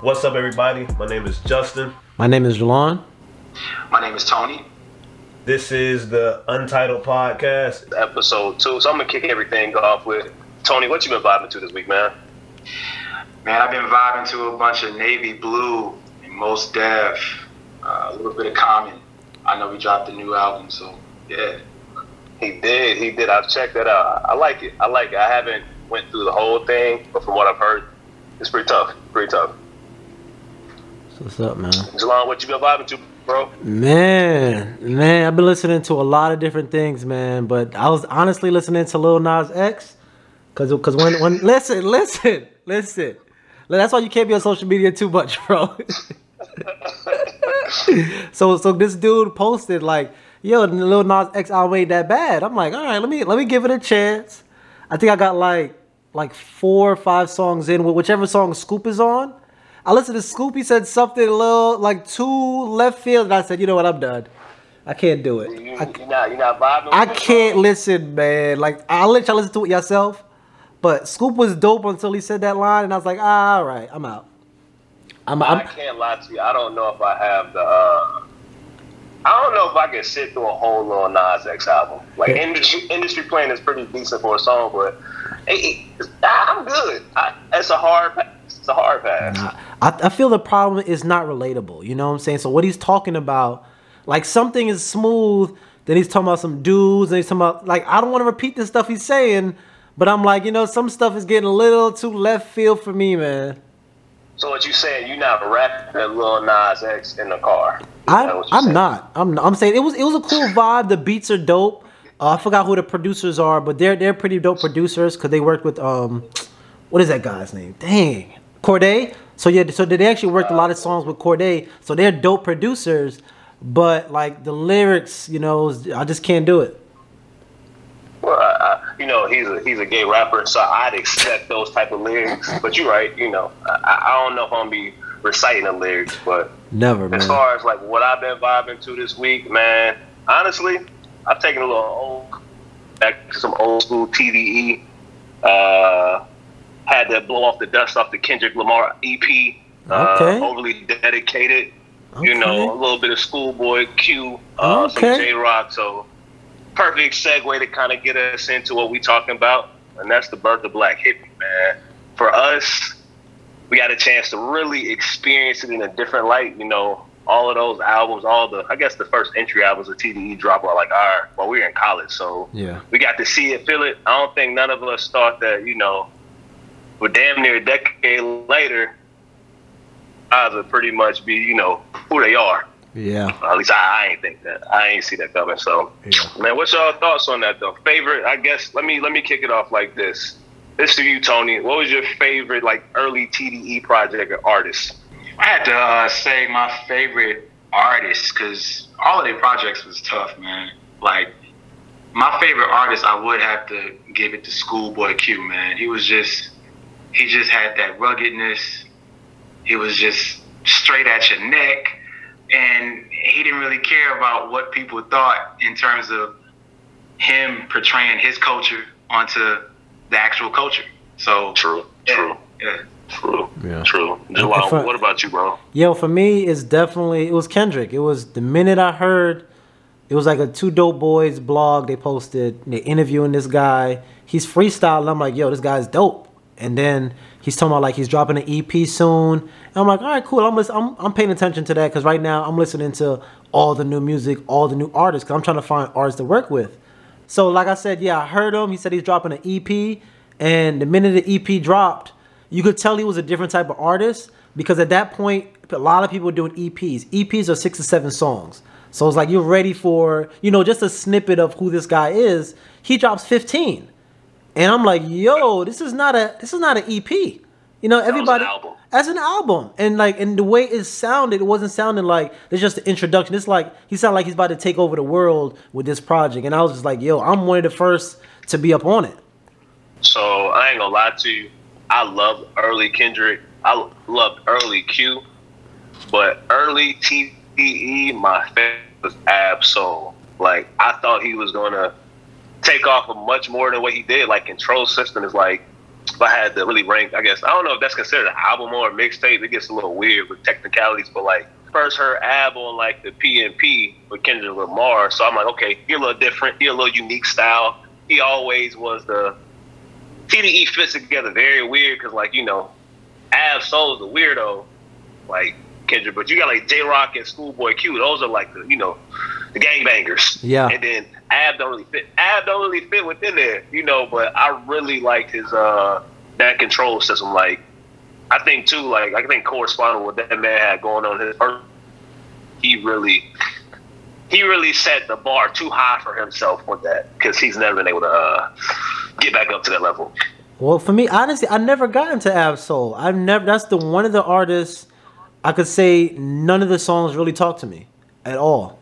What's up, everybody? My name is Justin. My name is Jelan. My name is Tony. This is the Untitled Podcast. episode two. So I'm gonna kick everything off with Tony. What you been vibing to this week, man? Man, I've been vibing to a bunch of Navy Blue and Mos Def, uh, a little bit of Common. I know we dropped a new album, so yeah. He did. He did. I've checked that out. I like it. I like it. I haven't went through the whole thing, but from what I've heard, it's pretty tough. Pretty tough. What's up, man? Jelan, what you been vibing to, bro? Man, man, I've been listening to a lot of different things, man. But I was honestly listening to Lil Nas X, cause, cause when, when listen, listen, listen. That's why you can't be on social media too much, bro. so, so this dude posted like, "Yo, Lil Nas X album ain't that bad." I'm like, all right, let me let me give it a chance. I think I got like like four or five songs in with whichever song Scoop is on. I listened to Scoop. He said something a little like too left field, and I said, you know what, I'm done. I can't do it. You, I, you not you not vibing? I can't bro? listen, man. Like I'll let y'all listen to it yourself. But Scoop was dope until he said that line, and I was like, ah, all right, I'm out. I'm, I I'm can't lie to you. I don't know if I have the. Uh, I don't know if I can sit through a whole Lil Nas X album. Like industry, Industry Baby is pretty decent for a song, but it, it, I'm good. I, it's a hard. pass. It's a hard pass. I, I feel the problem is not relatable. You know what I'm saying? So what he's talking about, like something is smooth, then he's talking about some dudes, and he's talking about like I don't want to repeat the stuff he's saying, but I'm like, you know, some stuff is getting a little too left field for me, man. So what you saying? You not rapping Lil Nas X in the car? That I'm you I'm not. I'm I'm saying it was it was a cool vibe. The beats are dope. Uh, I forgot who the producers are, but they're they're pretty dope producers because they worked with um, what is that guy's name? Dang, Cordae. So yeah, so they actually worked a lot of songs with Cordae. So they're dope producers, but like the lyrics, you know, I just can't do it. Well, I, I, you know, he's a he's a gay rapper, so I'd expect those type of lyrics. But you're right. You know, I, I don't know if I'm gonna be reciting the lyrics, but Never, man. as far as like what I've been vibing to this week, man, honestly, I've taken a little old back to some old school TDE. Uh, had to blow off the dust off the Kendrick Lamar EP. Uh, Okay. overly dedicated. You know, a little bit of Schoolboy Q, uh, some Jay Rock. So perfect segue to kind of get us into what we talking about, and that's the birth of Black Hippy, man. For us, we got a chance to really experience it in a different light. You know, all of those albums, all the I guess the first entry albums of TDE drop are like our while we were in college, so Yeah. we got to see it, feel it. I don't think none of us thought that you know, but damn near a decade later, guys would pretty much be you know who they are. Yeah. At least I, I ain't think that. I ain't see that coming. So, Yeah. man, what's y'all thoughts on that though? Favorite? I guess let me let me kick it off like this. This to you, Tony. What was your favorite like early TDE project or artist? I had to uh, say my favorite artist because all of their projects was tough, man. Like my favorite artist, I would have to give it to Schoolboy Q, man. He was just, he just had that ruggedness. He was just straight at your neck, and he didn't really care about what people thought in terms of him portraying his culture onto the actual culture. So True, yeah, true, yeah. true, Yeah. true. If I- Jalal, what about you, bro? Yo, for me, it's definitely it was Kendrick. It was the minute I heard, it was like a two dope boys blog they posted. They interviewing this guy. He's freestyling. I'm like, yo, this guy's dope. And then he's talking about like he's dropping an EP soon. And I'm like, all right, cool. I'm I'm I'm paying attention to that because right now I'm listening to all the new music, all the new artists. Cause I'm trying to find artists to work with. So like I said, yeah, I heard him. He said he's dropping an EP, and the minute the EP dropped, you could tell he was a different type of artist because at that point, a lot of people were doing EPs. EPs are six to seven songs. So it's like you're ready for, you know, just a snippet of who this guy is. He drops 15. And I'm like, yo, this is not a this is not an EP. You know, an everybody album. as an album. And like and the way it sounded, it wasn't sounding like it's just an introduction. It's like he sounded like he's about to take over the world with this project. And I was just like, yo, I'm one of the first to be up on it. So I ain't gonna lie to you. I loved early Kendrick. I loved early Q, but early TDE, my favorite was Ab-Soul. Like I thought he was gonna take off of much more than what he did. Like Control System is like if I had to really rank, I guess I don't know if that's considered an album or a mixtape. It gets a little weird with technicalities, but like first heard Ab on like the PNP with Kendrick Lamar, so I'm like, okay, he a little different, he a little unique style. He always was the TDE fits together very weird because like you know, Ab Soul's a weirdo, like Kendrick, but you got like Jay Rock and Schoolboy Q. Those are like the you know the gangbangers. Yeah. And then Ab don't really fit. Ab don't really fit within there, you know. But I really liked his uh that control system. Like I think too, like I think corresponding with that man had going on his he really he really set the bar too high for himself with that because he's never been able to uh, get back up to that level. Well, for me, honestly, I never got into Ab-Soul. I've never. That's the one of the artists I could say none of the songs really talk to me at all,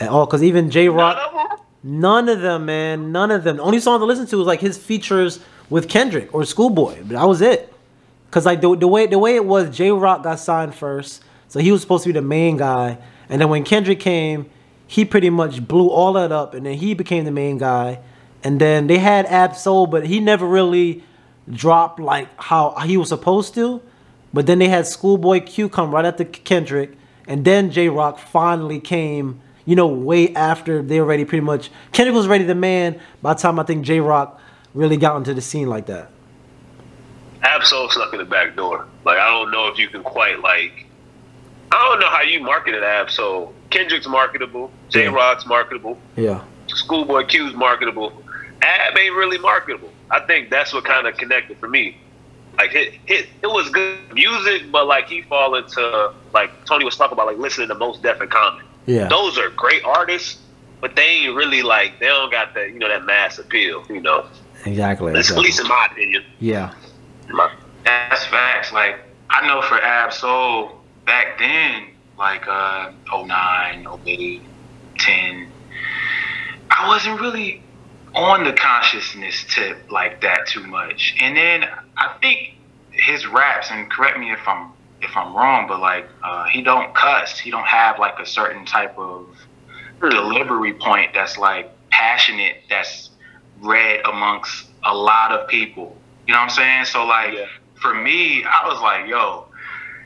at all. Oh, because even Jay Rock, None of them? none of them, man, none of them. The only song to listen to was like his features with Kendrick or Schoolboy, but that was it. Cause like the, the way the way it was, Jay Rock got signed first, so he was supposed to be the main guy, and then when Kendrick came, he pretty much blew all that up, and then he became the main guy, and then they had Ab Soul, but he never really dropped like how he was supposed to. But then they had Schoolboy Q come right after Kendrick, and then Jay Rock finally came. You know, way after they already pretty much Kendrick was ready the man. By the time I think Jay Rock really got into the scene like that. Ab-Soul stuck in the back door. Like I don't know if you can quite like. I don't know how you marketed Ab-Soul. Kendrick's marketable. Jay Rock's marketable. Yeah. Schoolboy Q's marketable. Ab ain't really marketable. I think that's what kind of connected for me. Like it, it, it was good music, but like he fall into like Tony was talking about, like listening to Mos Def and Common. Yeah. Those are great artists, but they ain't really like they don't got that you know that mass appeal. You know, Exactly. at exactly. least in my opinion. Yeah. My- That's facts. Like I know for Ab Soul back then, like uh 09, 08, 10, I wasn't really on the consciousness tip like that too much. And then I think his raps, and correct me if I'm if I'm wrong, but like uh, he don't cuss. He don't have like a certain type of delivery point that's like passionate. That's read amongst a lot of people. You know what I'm saying? So like Yeah. for me, I was like, yo,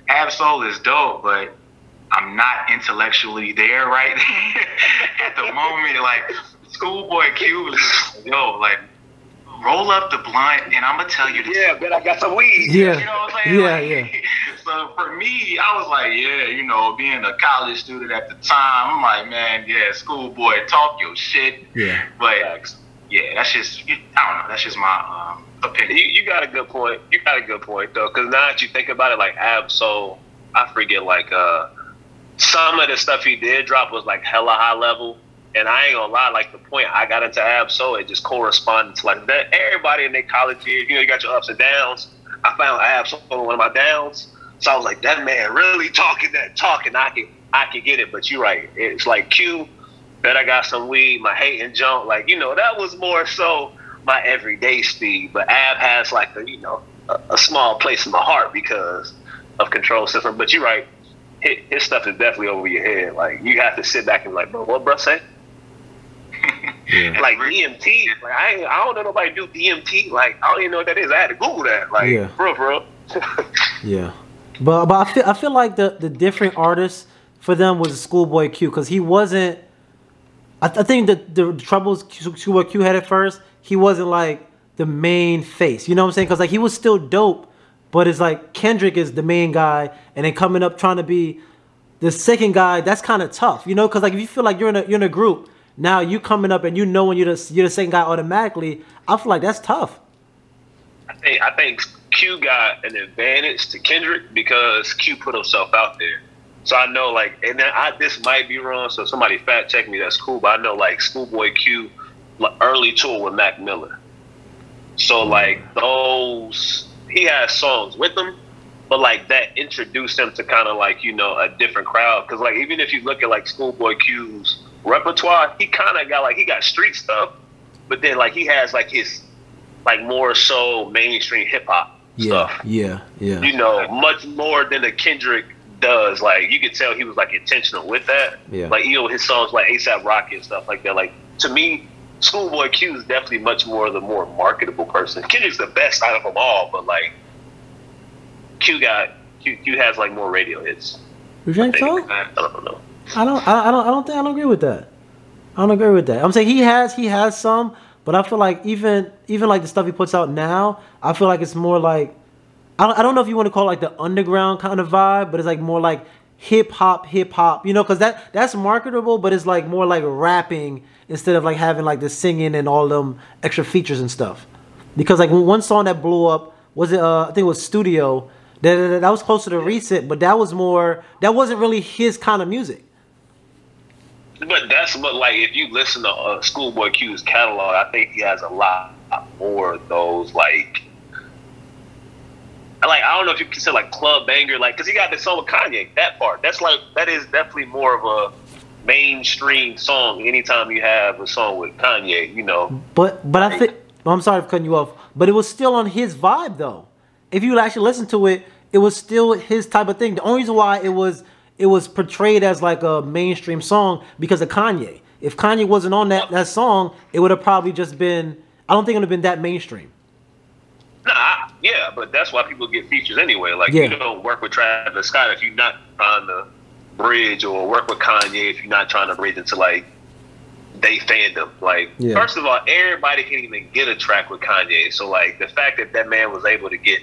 Ab-Soul is dope, but I'm not intellectually there right at the moment. Like Schoolboy Q was just, yo, like roll up the blunt and I'm gonna tell you this. Yeah, but I got some weed. Yeah. You know what I'm saying? Yeah, Like, yeah. So for me, I was like, yeah, you know, being a college student at the time, I'm like, man, yeah, schoolboy, talk your shit. Yeah. But Facts. yeah, that's just, I don't know, that's just my um, opinion. You, you got a good point. You got a good point though, because now that you think about it, like Ab-Soul, I forget like uh some of the stuff he did drop was like hella high level, and I ain't gonna lie, like the point I got into Ab-Soul, it just corresponded to like that. Everybody in their college years, you know, you got your ups and downs. I found Ab-Soul on one of my downs, so I was like, that man really talking that talking. I can I can get it, but you're right. It's like Q. Bet I got some weed, my hate and junk. Like, you know, that was more so my everyday speed. But Ab has like a, you know, a, a small place in my heart because of control system. But you're right. His, his stuff is definitely over your head. Like, you have to sit back and like, bro, what bro say? Yeah. Like DMT, like I, ain't, I don't know nobody do DMT. Like I don't even know what that is. I had to Google that. Like, Yeah. bro, bro. Yeah, but but I feel I feel like the the different artists for them was Schoolboy Q because he wasn't. I, I think that the troubles Schoolboy Q had at first, he wasn't like the main face. You know what I'm saying? Because like he was still dope, but it's like Kendrick is the main guy, and then coming up trying to be the second guy. That's kind of tough, you know? Because like if you feel like you're in a you're in a group now, you coming up and you knowing you're the you're the second guy automatically. I feel like that's tough. I think I think Q got an advantage to Kendrick because Q put himself out there. So I know like, and then I this might be wrong. So somebody fact check me. That's cool. But I know like Schoolboy Q, early tour with Mac Miller. So like those, he has songs with them, but like that introduced him to kind of like you know a different crowd. Because like even if you look at like Schoolboy Q's repertoire, he kind of got like he got street stuff, but then like he has like his like more so mainstream hip hop Yeah, stuff. yeah, yeah. You know, much more than a Kendrick does. Like you could tell he was like intentional with that. Yeah. Like you know his songs like ASAP Rocky and stuff like that. Like to me, Schoolboy Q is definitely much more the more marketable person. Kendrick's the best out of them all, but like Q got Q, Q has like more radio hits. You think so? I don't know. I don't. I, I don't. I don't think. I don't agree with that. I don't agree with that. I'm saying he has. He has some, but I feel like even even like the stuff he puts out now, I feel like it's more like I don't, I don't know if you want to call it like the underground kind of vibe, but it's like more like hip hop, hip hop. You know, because that that's marketable, but it's like more like rapping instead of like having like the singing and all them extra features and stuff. Because like one song that blew up was it? Uh, I think it was Studio. That, that, that was closer to recent, but that was more. That wasn't really his kind of music. But that's what like if you listen to uh, Schoolboy Q's catalog, I think he has a lot more of those like. Like I don't know if you consider like club banger, like because he got the song with Kanye. That part, that's like that is definitely more of a mainstream song. Anytime you have a song with Kanye, you know. But but I think I'm sorry for cutting you off, but it was still on his vibe though. If you actually listen to it, it was still his type of thing. The only reason why it was it was portrayed as like a mainstream song because of Kanye. If Kanye wasn't on that, that song, it would have probably just been. I don't think it would have been that mainstream. Nah, yeah, but that's why people get features anyway. Like Yeah. you don't work with Travis Scott if you're not trying to bridge, or work with Kanye if you're not trying to bridge into like they fandom. Like Yeah. first of all, everybody can't even get a track with Kanye. So like the fact that that man was able to get,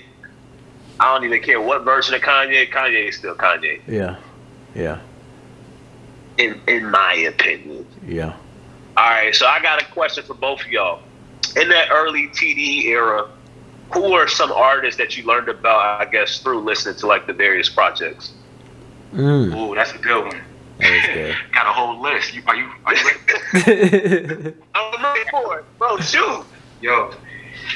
I don't even care what version of Kanye. Kanye is still Kanye, Yeah, yeah, in in my opinion. yeah. All right, so I got a question for both of y'all. In that early TDE era, who are some artists that you learned about, I guess, through listening to like the various projects? Mm. Ooh, that's a good one. Good. Got a whole list. You, are you? Are you ready? I'm ready for it, bro. Shoot. Yo,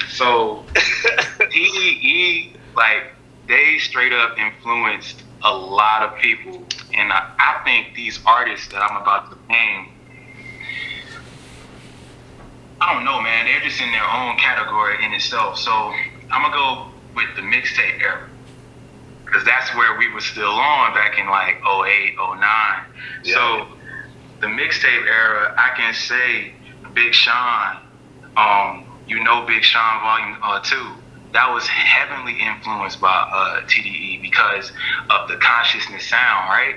so TDE, like, they straight up influenced a lot of people. And I, I think these artists that I'm about to name, I don't know, man. They're just in their own category in itself. So I'm going to go with the mixtape era. Because that's where we were still on back in like 08, 09. Yeah. So the mixtape era, I can say Big Sean, um, you know Big Sean Volume uh, 2, that was heavily influenced by uh, TDE because of the consciousness sound, right?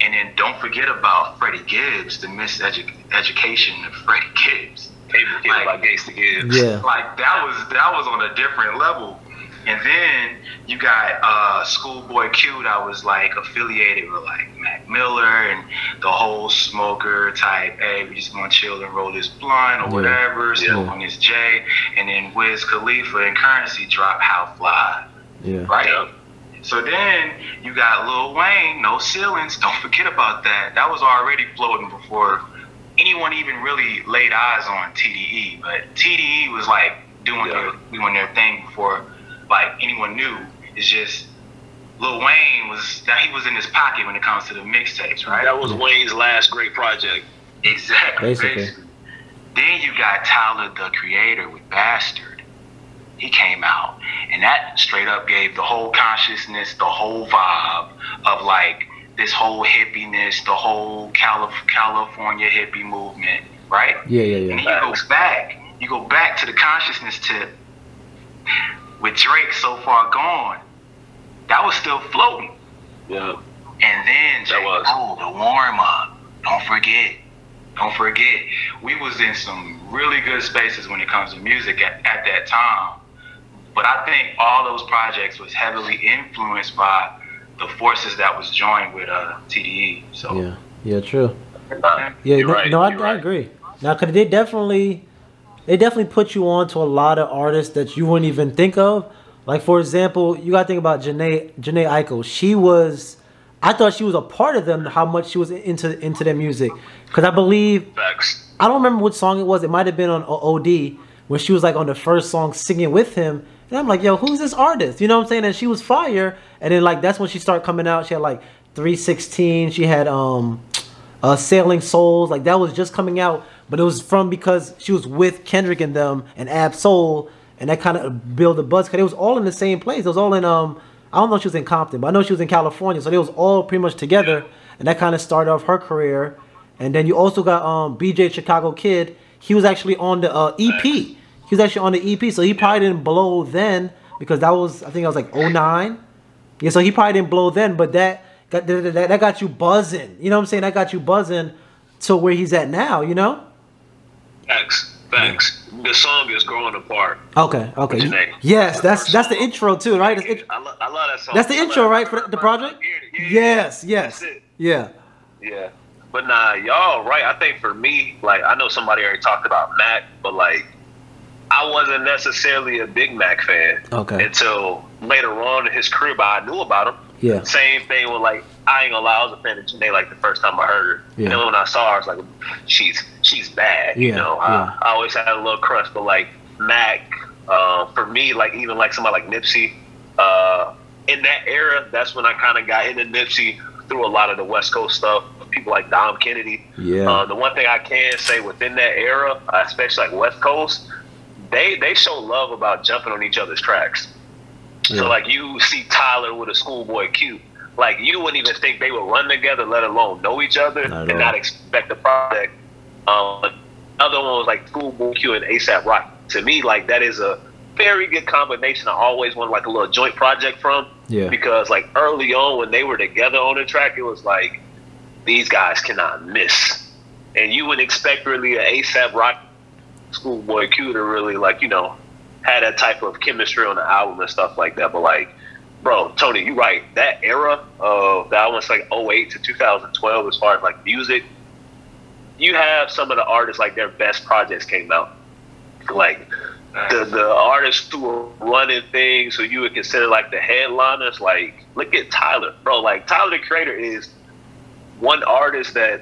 And then don't forget about Freddie Gibbs, the miseducation of Freddie Gibbs. People kid Like- about Gangsta Gibbs. Yeah. Like that was that was on a different level. And then you got uh, Schoolboy Q that was like affiliated with like Mac Miller and the whole smoker type. Hey, we just want to chill and roll this blunt or Yeah. whatever. Smoke Yeah. on this J. And then Wiz Khalifa and Curren$y drop How Fly, Yeah. right? Yeah. So then you got Lil Wayne, No Ceilings. Don't forget about that. That was already floating before anyone even really laid eyes on TDE. But TDE was like doing Yeah. their doing their thing before like anyone knew. It's just Lil Wayne was that he was in his pocket when it comes to the mixtapes, right? That was Wayne's last great project. Exactly. Basically. basically. Then you got Tyler the Creator with Bastard. He came out, and that straight up gave the whole consciousness, the whole vibe of like this whole hippiness, the whole Calif- California hippie movement, right? Yeah, yeah, yeah. And he you go back, you go back to the consciousness tip with Drake so far gone. That was still floating. Yeah. And then J. That was. Cole, the warm up. Don't forget. Don't forget. We was in some really good spaces when it comes to music at, at that time. But I think all those projects was heavily influenced by the forces that was joined with uh, TDE. So Yeah. Yeah. True. Nah, Yeah, you're no, right. no I, you're I right. agree. Now, cause they definitely, they definitely put you on to a lot of artists that you wouldn't even think of. Like for example, you gotta think about Jhené Jhené Aiko. She was, I thought she was a part of them. How much she was into into their music, because I believe I don't remember what song it was. It might have been on OD when she was like on the first song singing with him. And I'm like, yo, who's this artist? You know what I'm saying? And she was fire. And then like that's when she started coming out. She had like 316. She had um uh Sailing Souls. Like that was just coming out, but it was from because she was with Kendrick and them and Ab Soul, and that kind of built a buzz. Cause it was all in the same place. It was all in um I don't know if she was in Compton, but I know she was in California. So they was all pretty much together, and that kind of started off her career. and then you also got um BJ Chicago Kid. He was actually on the uh, EP. He was actually on the EP, so he probably didn't blow then because that was I think I was like 09. Yeah, so he probably didn't blow then, but that got that, that, that got you buzzing. You know what I'm saying? That got you buzzing to where he's at now. You know? Facts, facts. The song is growing apart. Okay, okay. Jhené. Yes, that's that's the intro too, right? It- I, lo- I love that song. that's the I intro, right, for the project? Yeah, yeah, Yes, yes, yeah. Yeah. But nah, y'all right. I think for me, like I know somebody already talked about Mac, but like I wasn't necessarily a big Mac fan. Okay. Until later on in his career, but I knew about him. Yeah. Same thing with like I ain't gonna lie, I was a fan of Jhené like the first time I heard her. Yeah. And then when I saw her, I was like, she's she's bad. You know, yeah. I, I always had a little crush, but like Mac, uh, for me, like even like somebody like Nipsey, uh, in that era, that's when I kind of got into Nipsey through a lot of the West Coast stuff. People like Dom Kennedy. Yeah. Uh, the one thing I can say within that era, uh, especially like West Coast, they they show love about jumping on each other's tracks. Yeah. So like you see Tyler with a schoolboy Q. Like you wouldn't even think they would run together, let alone know each other Not and not expect the project. Um, other one was like Schoolboy Q and ASAP Rock. To me, like that is a very good combination. I always wanted like a little joint project from. Yeah. Because like early on when they were together on the track, it was like these guys cannot miss. And you wouldn't expect really an ASAP Rock Schoolboy Q to really like, you know, had that type of chemistry on the album and stuff like that. But like, bro, Tony, you're right. That era of that was like 08 to 2012 as far as like music, you have some of the artists like their best projects came out. Like the the artists who were running things who you would consider like the headliners, like look at Tyler, bro. Like Tyler the Creator is one artist that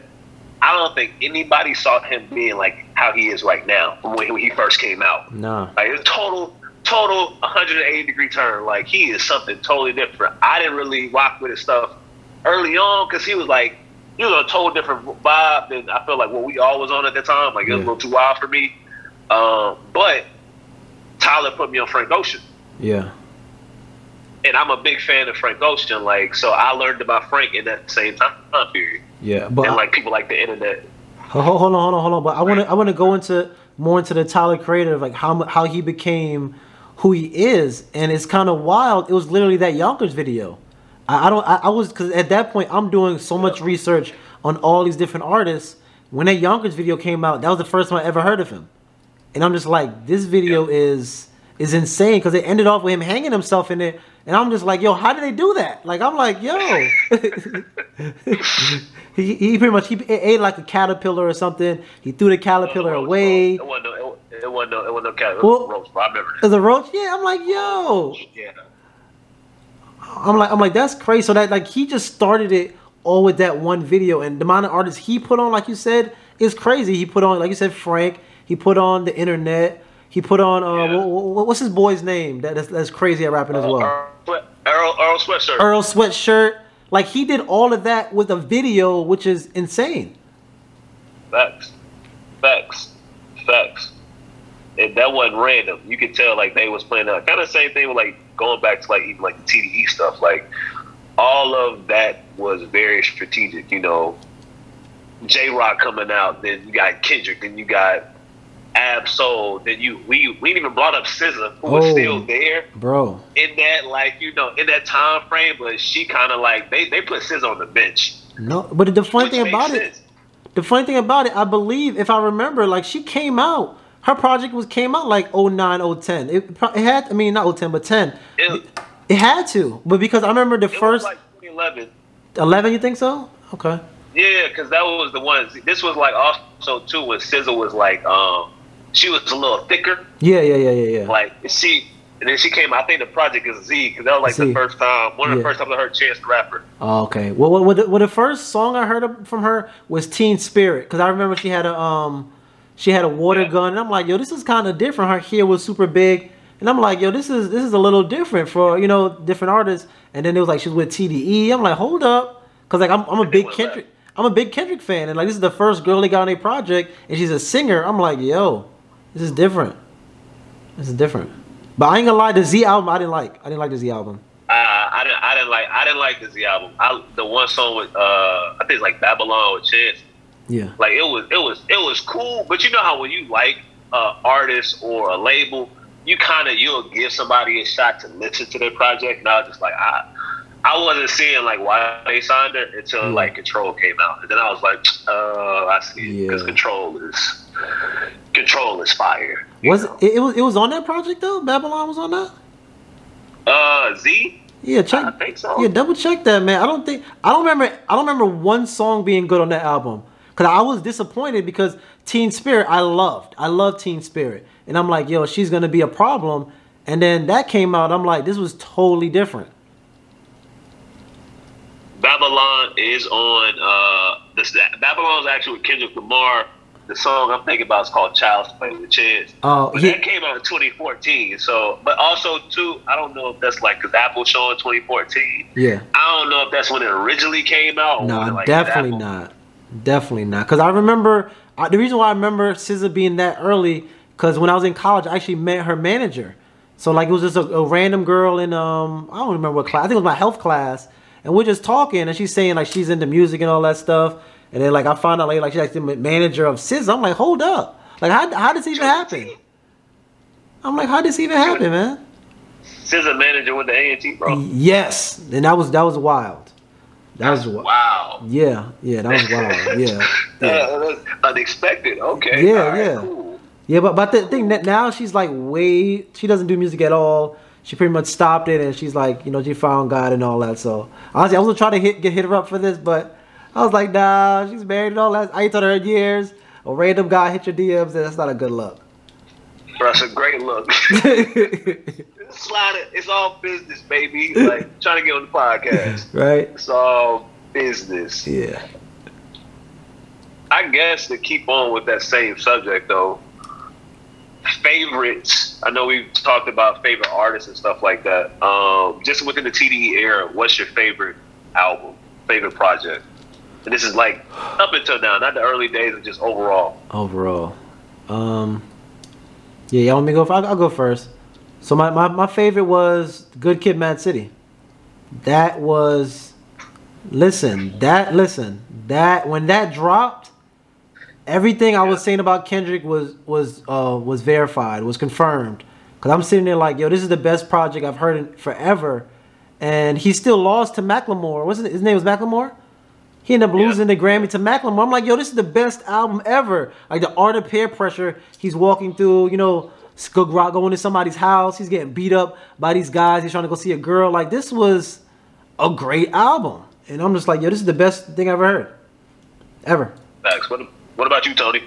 I don't think anybody saw him being like how he is right now from when he first came out. No, Like a total, total 180 degree turn. Like he is something totally different. I didn't really rock with his stuff early on because he was like, he was on a total different vibe than I feel like what we all was on at the time. Like it was a little too wild for me. Um, but Tyler put me on Frank Ocean. Yeah. And I'm a big fan of Frank Ocean. Like, so I learned about Frank in that same time period. Yeah. But and like people like the internet. Hold on, hold on, hold on. But I want to, I want to go into more into the Tyler Creator, like how how he became who he is, and it's kind of wild. It was literally that Yonkers video. I, I don't, I, I was because at that point I'm doing so much research on all these different artists. When that Yonkers video came out, that was the first time I ever heard of him, and I'm just like, this video is is insane because it ended off with him hanging himself in it, and I'm just like, yo, how did they do that? Like I'm like, yo. he, he pretty much he ate like a caterpillar or something. He threw the caterpillar away. It wasn't no, it wasn't no, it wasn't no cat. It Well- was roach, bro. I remember As a roach, yeah. I'm like, yo. Yeah. I'm like, I'm like, that's crazy. So that like he just started it all with that one video, and the amount of artists he put on, like you said, is crazy. He put on, like you said, Frank. He put on the internet. He put on, uh, Yeah. wha- wha- what's his boy's name? That, that's, that's crazy at rapping as well. Earl, Earl, Earl Sweatshirt. Earl Sweatshirt. Like he did all of that with a video, which is insane. Facts. Facts. Facts. And that wasn't random. You could tell like they was playing uh, that kind of same thing with like going back to like even like the TDE stuff. Like all of that was very strategic. You know, Jay Rock coming out, then you got Kendrick, then you got Ab Soul, then you we we didn't even brought up SZA, who was Oh. still there Bro, in that like you know in that time frame, but she kind of like they they put SZA on the bench. no, but the funny thing about it. The funny thing about it, I believe, if I remember, like she came out, her project was came out like 09, 010. It, it had, I mean, not 010, but 10. It, It had to, but because I remember the it was first like 2011. 11, you think so? Okay. Yeah, because that was the one. This was like also too when Sizzle was like, um, she was a little thicker. Yeah, yeah, yeah, yeah, yeah. Like she, and then she came. I think the project is Z because that was like Z. the first time, one of the first times I heard Chance the Rapper. Oh, okay. Well, well, well, the, well, the first song I heard from her was Teen Spirit because I remember she had a um, she had a water Yeah. gun, and I'm like, yo, this is kind of different. Her hair was super big, and I'm like, yo, this is this is a little different for you know different artists. And then it was like she was with TDE. I'm like, hold up, because like I'm I'm a big Kendrick. I'm a big Kendrick fan, and like this is the first girl they got on a project, and she's a singer. I'm like, yo, this is different. This is different. But I ain't gonna lie, the Z album I didn't like. I didn't like the Z album. Uh, I didn't. I didn't like. I didn't like the Z album. I, the one song with uh, I think it's like Babylon with Chance. Yeah. Like it was it was it was cool, but you know how when you like uh artist or a label, you kind of you'll give somebody a shot to listen to their project. And I was just like I I wasn't seeing like why they signed it until Mm. like Control came out, and then I was like, uh, I see because Yeah. Control is Control is fire. Was it, it? was it was on that project though? Babylon was on that. Uh, Z. Yeah, check. I think so. Yeah, double check that, man. I don't think I don't remember. I don't remember one song being good on that album because I was disappointed because Teen Spirit I loved. I love Teen Spirit, and I'm like, yo, she's gonna be a problem. And then that came out. I'm like, this was totally different. Babylon is on uh this Babylon's actually with Kendrick Lamar. The song I'm thinking about is called Child's Play with Chance. Oh, But yeah. that came out in 2014. So, but also too, I don't know if that's like because Apple showing 2014. Yeah. I don't know if that's when it originally came out. No, like, definitely not. Definitely not. Because I remember I, the reason why I remember SZA being that early. Because when I was in college, I actually met her manager. So like it was just a, a random girl in um I don't remember what class. I think it was my health class, and we're just talking, and she's saying like she's into music and all that stuff. And then like I found out later like she's the manager of SZA. I'm like, hold up, like how how does this even happen? I'm like, how did this even happen, man? SZA manager with the A&T, bro. Yes, and that was that was wild. That was wild. Wow. Yeah, yeah, that was wild. Yeah, yeah. Uh, unexpected. Okay. Yeah, right, yeah. Cool. Yeah, but but the thing that now she's like way she doesn't do music at all. She pretty much stopped it, and she's like, you know, she found God and all that. So honestly, I wasn't trying to hit get hit her up for this, but I was like, nah, she's married and all that. I ain't told her in years. A random guy hit your DMs, and that's not a good look. It's a great look. Slide it. It's all business, baby. Like trying to get on the podcast. right? It's all business. Yeah. I guess to keep on with that same subject though, favorites. I know we've talked about favorite artists and stuff like that. Um, just within the TDE era, what's your favorite album, favorite project? And this is like up until now, not the early days, but just overall. Overall, um, yeah, y'all want me to go? I'll, I'll go first. So my, my my favorite was Good Kid, Mad City. That was, listen, that listen, that when that dropped, everything I was saying about Kendrick was was uh was verified, was confirmed. Cause I'm sitting there like, yo, this is the best project I've heard in forever, and he still lost to Macklemore. What's his, his name was Macklemore. He ended up Yeah. losing the Grammy to Macklemore. I'm like, yo, this is the best album ever. Like the art of peer pressure. He's walking through, you know, go- go- going to somebody's house. He's getting beat up by these guys. He's trying to go see a girl. Like this was a great album, and I'm just like, yo, this is the best thing I've ever heard, ever. Thanks. What What about you, Tony?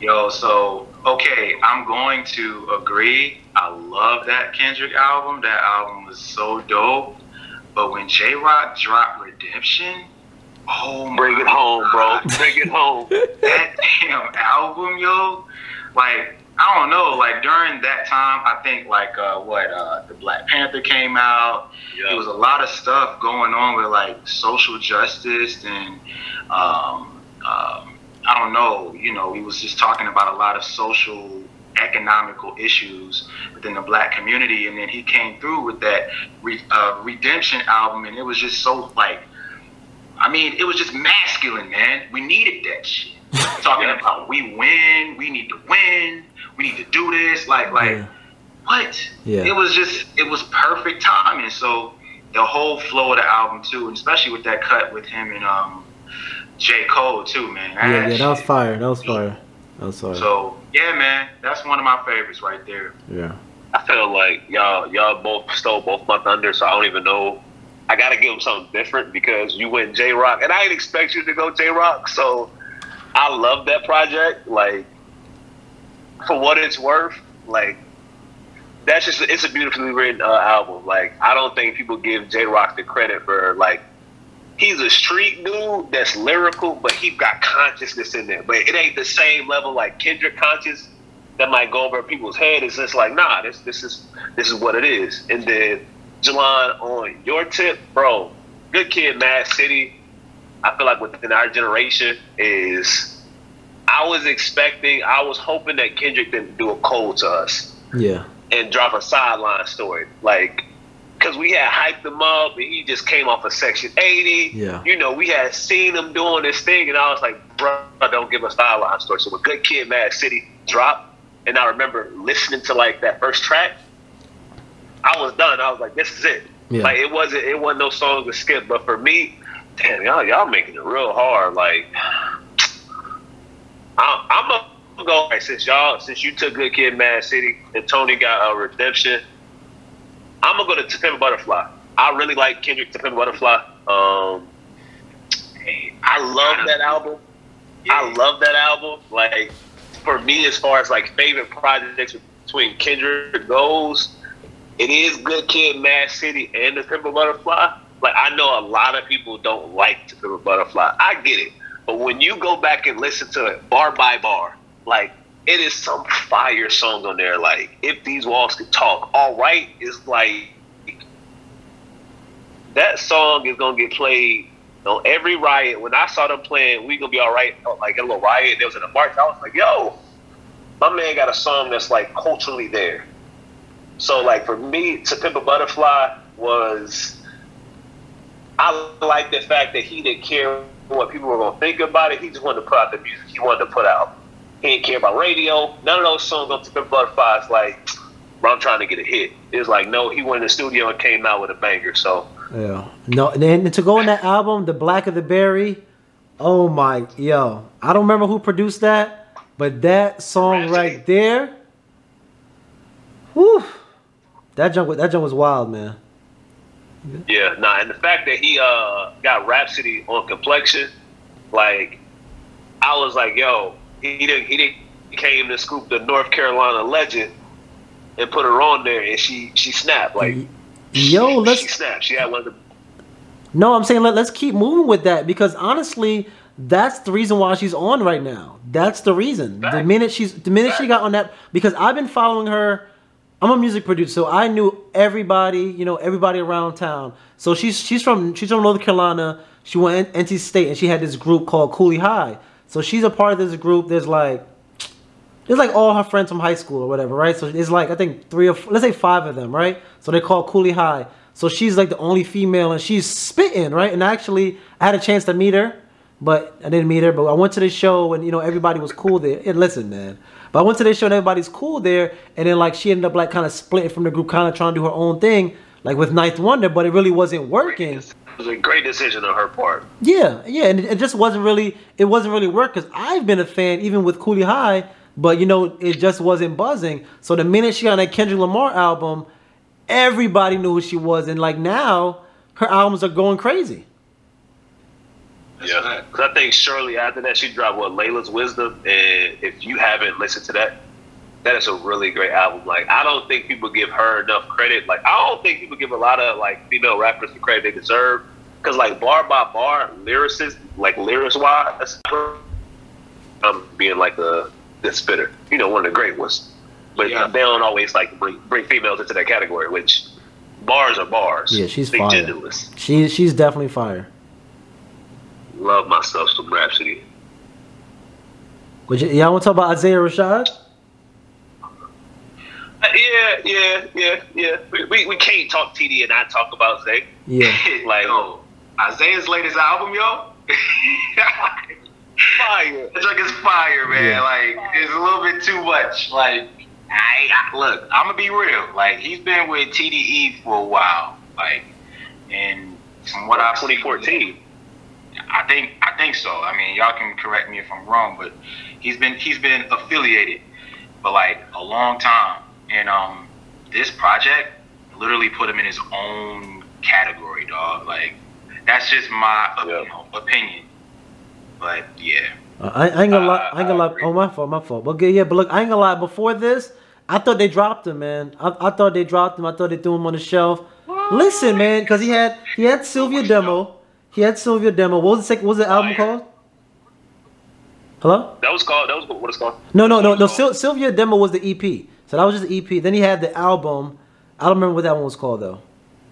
Yo, so okay, I'm going to agree. I love that Kendrick album. That album was so dope. But when Jay Rock dropped Redemption, oh my Bring it home, bro. Bring it home. that damn album, yo. Like, I don't know, like during that time, I think like uh what, uh the Black Panther came out. Yeah. There was a lot of stuff going on with like social justice and um, um I don't know, you know, he was just talking about a lot of social economical issues within the black community and then he came through with that re- uh, redemption album and it was just so like I mean, it was just masculine, man. We needed that shit. Talking Yeah. about we win, we need to win, we need to do this. Like, like Yeah. what? Yeah. It was just, it was perfect timing. So the whole flow of the album too, and especially with that cut with him and um J Cole too, man. Yeah, yeah, that was fire. That was fire. That was fire. So yeah, man, that's one of my favorites right there. yeah. I feel like y'all y'all both stole both my thunder, so I don't even know. I gotta give him something different because you went Jay Rock, and I didn't expect you to go Jay Rock. So I love that project. Like for what it's worth, like that's just it's a beautifully written uh, album. Like I don't think people give Jay Rock the credit for like he's a street dude that's lyrical, but he got consciousness in there. But it ain't the same level like Kendrick conscious that might go over people's head. It's just like, nah, this this is this is what it is. And then Jelan, on your tip, bro, good kid, Mad City. I feel like within our generation is I was expecting, I was hoping that Kendrick didn't do a cold to us Yeah. and drop a sideline story. Like because we had hyped him up and he just came off of Section 80. Yeah. You know, we had seen him doing this thing, and I was like, bro, don't give a sideline story. So when Good Kid, Mad City dropped, and I remember listening to like that first track, I was done. I was like, this is it. Yeah. Like it wasn't it wasn't no song to skip, but for me, damn y'all y'all making it real hard. Like I'm, I'm gonna go right, since y'all since you took Good Kid, Mad City, and Tony got a redemption. I'm gonna go to Pimp Butterfly. I really like Kendrick To Pimp Butterfly. Um, I love that album. I love that album. Like for me, as far as like favorite projects between Kendrick goes, it is Good Kid, Mad City, and The Pimp a Butterfly. Like I know a lot of people don't like To Pimp a Butterfly. I get it, but when you go back and listen to it bar by bar, like it is some fire song on there. Like if these walls could talk, all right, is like that song is gonna get played on every riot. When I saw them playing, we gonna be all right. Oh, like a little riot, there was in a march. I was like, yo, my man got a song that's like culturally there. So like for me, To Pimp a Butterfly was I like the fact that he didn't care what people were gonna think about it. He just wanted to put out the music he wanted to put out. He didn't care about radio. None of those songs on To Pimp a Butterfly is like, bro, I'm trying to get a hit. It was like, no, he went in the studio and came out with a banger. So Yeah. No, and then to go on that album, The Blacker the Berry, oh my, yo. I don't remember who produced that, but that song Rapsody. right there, whew, that jump, that jump was wild, man. Yeah, nah, and the fact that he uh got Rapsody on complexion, like I was like, yo, he didn't he didn't came to scoop the North Carolina legend and put her on there and she she snapped. Like Yo, she, let's she snapped. She had one of the No, I'm saying let, let's keep moving with that because honestly, that's the reason why she's on right now. That's the reason. The minute she's the minute she got on that because I've been following her. I'm a music producer, so I knew everybody, you know, everybody around town. So she's she's from she's from North Carolina. She went NC State and she had this group called Kooley High. So she's a part of this group. There's like there's like all her friends from high school or whatever, right? So it's like I think three or four, let's say five of them, right? So they call Kooley High. So she's like the only female, and she's spitting, right? And actually, I had a chance to meet her, but I didn't meet her. But I went to the show, and you know everybody was cool there. And listen, man, but I went to the show, and everybody's cool there. And then like she ended up like kind of splitting from the group, kind of trying to do her own thing, like with Ninth Wonder, but it really wasn't working. it was a great decision on her part. Yeah, yeah, and it, it just wasn't really it wasn't really work because I've been a fan even with Kooley High, but you know it just wasn't buzzing. So the minute she got on that Kendrick Lamar album, everybody knew who she was, and like now her albums are going crazy. Yeah, because I think shortly after that she dropped what Laila's Wisdom, and if you haven't listened to that, that is a really great album. Like I don't think people give her enough credit. Like I don't think people give a lot of like female rappers the credit they deserve. Because like bar by bar, lyricist like lyrics wise, I'm being like the the spitter. You know, one of the great ones. But Yeah. they don't always like bring bring females into that category, which bars are bars. Yeah, she's Big fire. She she's definitely fire. Love myself some Rapsody. Would you, y'all want to talk about Isaiah Rashad? Uh, Yeah, yeah, yeah, yeah. We, we, we can't talk TD and not talk about Zay. Yeah. Like, yo, Isaiah's latest album, yo. fire. It's like it's fire, man. Yeah. Like it's a little bit too much. Like I, I look, I'm gonna be real. Like he's been with TDE for a while. Like, and from what I've seen, 2014. I think I think so. I mean, y'all can correct me if I'm wrong, but he's been he's been affiliated for like a long time, and um, this project literally put him in his own category, dog. Like that's just my uh, Yeah. you know, opinion. But yeah, Uh, I, I ain't gonna lie. I ain't gonna I lie. agree. Oh, my fault. My fault. Okay, yeah, but look, I ain't gonna lie. Before this, I thought they dropped him, man. I, I thought they dropped him. I thought they threw him on the shelf. Listen, man, because he had he had Cilvia demo. He had Cilvia demo. What was the second? What was the album Fire. called? Hello? That was called, that was what it's called. No, no, no, no. Syl- Cilvia demo was the EP. So that was just the EP. Then he had the album. I don't remember what that one was called though.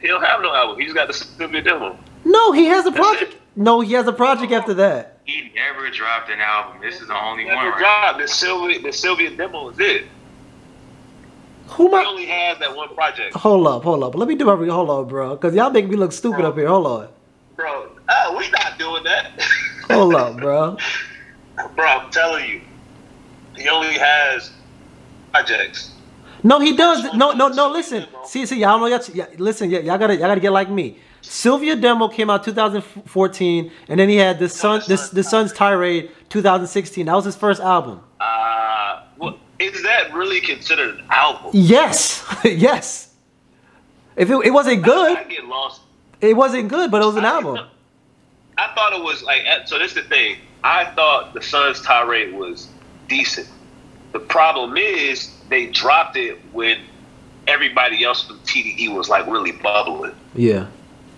He don't have no album. He just got the Cilvia demo. No, he has a project. No, he has a project after that. he never dropped an album. This is the only He one. never Right? dropped. The Cilvia, the Cilvia demo is it. Who He I? only has that one project, Hold up, hold up. Let me do my re- hold on, bro. Cause y'all make me look stupid up here. Hold on. bro. Oh, we not doing that. Hold up, bro. bro, I'm telling you, he only has projects. No, he does. No, no, no. Listen, see, see, y'all know y'all. Yeah, listen, y'all gotta, y'all gotta get like me. Cilvia demo came out 2014, and then he had the son, this, the Sun's Tirade 2016. That was his first album. Uh, is that really considered an album? Yes, yes. If it, it wasn't I good, get lost. it wasn't good, but it was an album. I thought it was like uh, so. This is the thing. I thought the Sun's Tirade was decent. The problem is they dropped it when everybody else from TDE was like really bubbling. Yeah,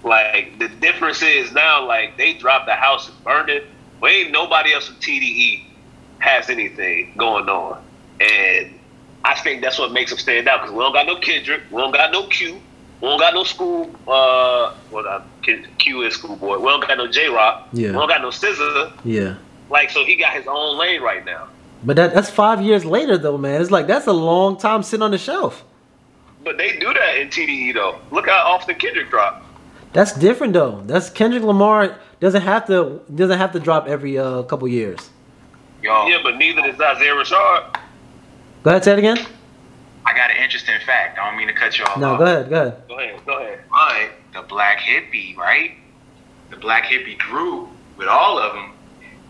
Like the difference is now, like they dropped the house and burned it. But ain't nobody else from TDE has anything going on, and I think that's what makes them stand out because we don't got no Kendrick, we don't got no Q, we don't got no school. Uh, well, uh, Q Q is schoolboy. We don't got no Jay Rock. Yeah. We don't got no SZA. yeah. Like so, he got his own lane right now. But that, that's five years later, though, man. It's like that's a long time sitting on the shelf. But they do that in TDE though. Look how often Kendrick drop. That's different, though. That's Kendrick Lamar doesn't have to doesn't have to drop every uh, couple years. Yo, Yeah, but neither does Isaiah Rashad. Go ahead, say it again. I got an interesting fact. I don't mean to cut you off. No, go ahead, go ahead. Go ahead. Go ahead. But the Black Hippy, right? The Black Hippy group, with all of them,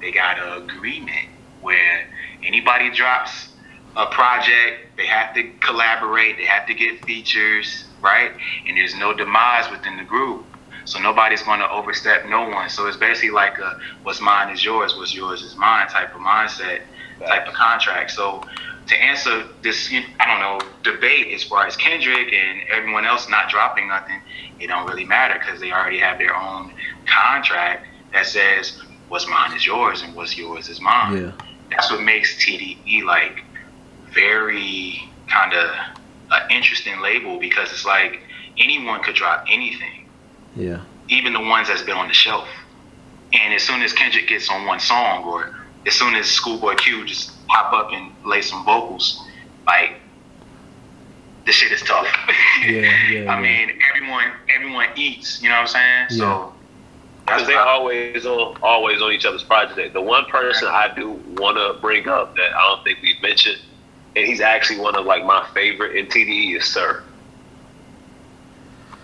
they got an agreement where anybody drops a project, they have to collaborate, they have to get features, right? And there's no demise within the group. So nobody's going to overstep no one. So it's basically like a what's mine is yours, what's yours is mine type of mindset, type of contract. So to answer this, I don't know, debate as far as Kendrick and everyone else not dropping nothing, it don't really matter because they already have their own contract that says what's mine is yours and what's yours is mine. Yeah, That's what makes TDE like very kind of an interesting label because it's like anyone could drop anything, yeah, even the ones that's been on the shelf. And as soon as Kendrick gets on one song, or as soon as Schoolboy Q just pop up and lay some vocals, like the shit is tough. Yeah, yeah, I yeah. mean, everyone everyone eats. You know what I'm saying? So Because they what always on always on each other's project. The one person I do want to bring up that I don't think we've mentioned, and he's actually one of like my favorite in TDE is Sir.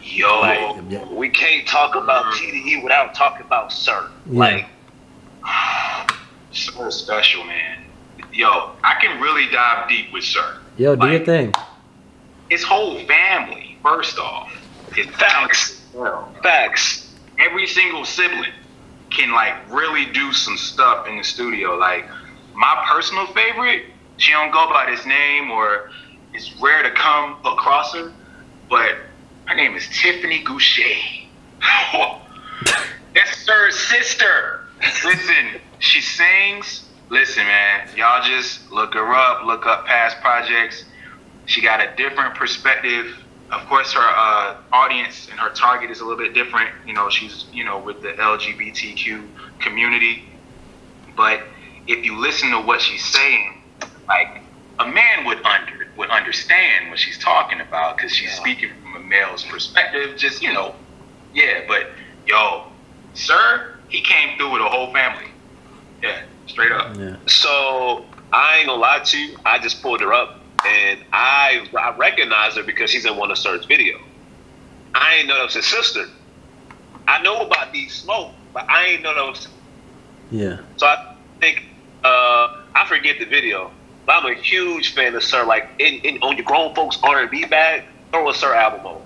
yo. Like we can't talk about mm. TDE without talking about Sir. Yeah. Like so special, man. Yo, I can really dive deep with Sir. Yo, do your thing. His whole family, first off, his Facts. facts. every single sibling can like really do some stuff in the studio. Like my personal favorite, she don't go by this name or it's rare to come across her, but her name is Tiffany Gouché. That's Sir's sister. Listen, she sings. Listen, man, y'all just look her up, look up past projects. She got a different perspective. Of course, her uh, audience and her target is a little bit different. You know, she's you know with the LGBTQ community. But if you listen to what she's saying, like a man would under would understand what she's talking about because she's speaking from a male's perspective. Just you know, yeah. But yo, sir, he came through with a whole family. Yeah, straight up. Yeah, So I ain't gonna lie to you. I just pulled her up, and I I recognize her because she's in one of Sir's video. I ain't know that was his sister. I know about D Smoke, but I ain't know that was. yeah, So I think uh, I forget the video, but I'm a huge fan of Sir. Like in, in on your grown folks R and B bag, throw a Sir album on.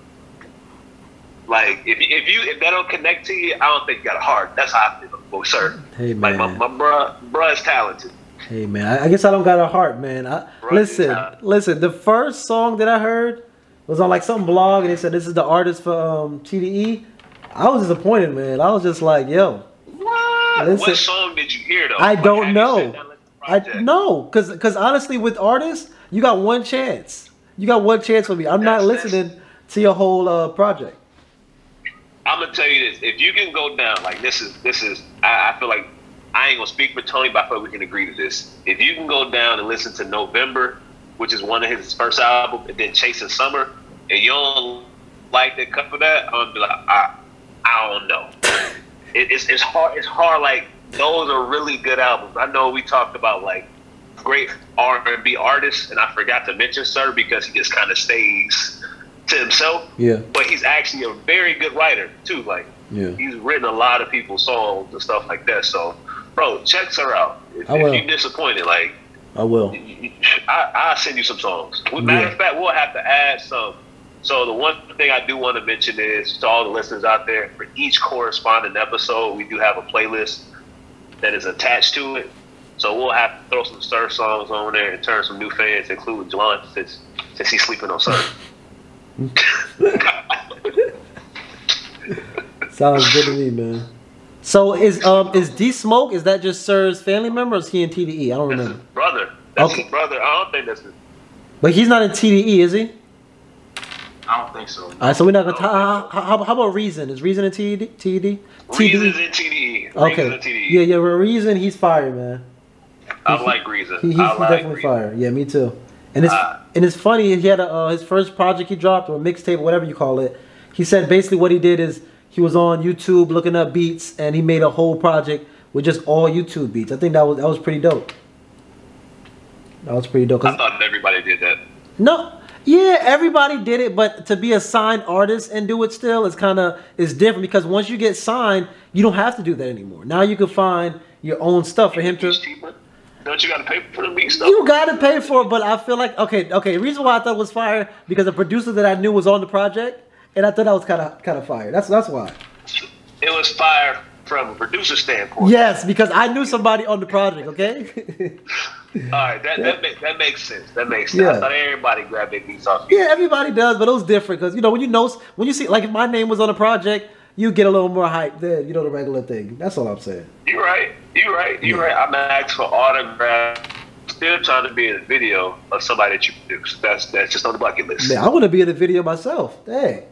Like if if you if that don't connect to you, I don't think you got a heart. That's how I feel about Sir. Hey, man, Like my my bruh, bruh is talented. Hey man, I, I guess I don't got a heart, man. I, listen, listen. The first song that I heard was on like some blog, and they said this is the artist for um, TDE. I was disappointed, man. I was just like, yo, What? Listen, what song did you hear though? I Like, don't know. sat down and listened to the I no, cause cause honestly, with artists, you got one chance. You got one chance for me. I'm not listening to your whole uh, project. I'm gonna tell you this: if you can go down, like this is this is, I, I feel like I ain't gonna speak for Tony, but I feel we can agree to this. If you can go down and listen to November which is one of his first album, and then Chasing Summer, and you don't like the cut for that, I'm gonna be like, I, I don't know. it, it's it's hard. It's hard. Like those are really good albums. I know we talked about like great R and B artists, and I forgot to mention Sir because he just kind of stays to himself. Yeah. But he's actually a very good writer too. Like Yeah. he's written a lot of people's songs and stuff like that. So, bro, checks her out. If, I will. if you're disappointed, like I will. I, I'll send you some songs. Matter Yeah. of fact, we'll have to add some. So the one thing I do want to mention is to all the listeners out there, for each corresponding episode, we do have a playlist that is attached to it. So we'll have to throw some Sir songs on there and turn some new fans, including Jelan, since since he's sleeping on Sir. Sounds good to me, man. So is um is D Smoke? Is that just Sir's family member? Or is he in TDE? I don't That's remember. brother. That's Okay. brother. I don't think that's his. But he's not in TDE, is he? I don't think so. All right, so we're not gonna. How, how, how about Reason? Is Reason in TD? TD? Reason's in TDE. Reason's Okay. in TDE. Yeah, yeah. Reason, he's fire, man. I like Reason. He, he's like definitely Reason. fire. Yeah, me too. And it's Uh, and it's funny. He had a, uh, his first project he dropped or mixtape, whatever you call it. He said basically what he did is he was on YouTube looking up beats and he made a whole project with just all YouTube beats. I think that was that was pretty dope. That was pretty dope. I thought everybody did that. no, yeah, everybody did it, but to be a signed artist and do it still is kind of is different because once you get signed, you don't have to do that anymore. Now you can find your own stuff for him to. Don't you got to pay for the beat stuff? You gotta pay for it, but I feel like okay, okay. The reason why I thought it was fire because the producer that I knew was on the project, and I thought that was kind of kind of fire. That's that's why. It was fire from a producer standpoint. Yes, because I knew somebody on the project. Okay. All right, that that, make, that makes sense. That makes sense. Yeah. I thought everybody grabbed their beats off. yeah, everybody does, but it was different because you know when you know when you see like if my name was on the project, you get a little more hype than you know the regular thing. That's all I'm saying. You're right. You're right. You're right. I'm asked for autograph. Still trying to be in a video of somebody that you produced. That's that's just on the bucket list. Man, I want to be in the video myself. Hey.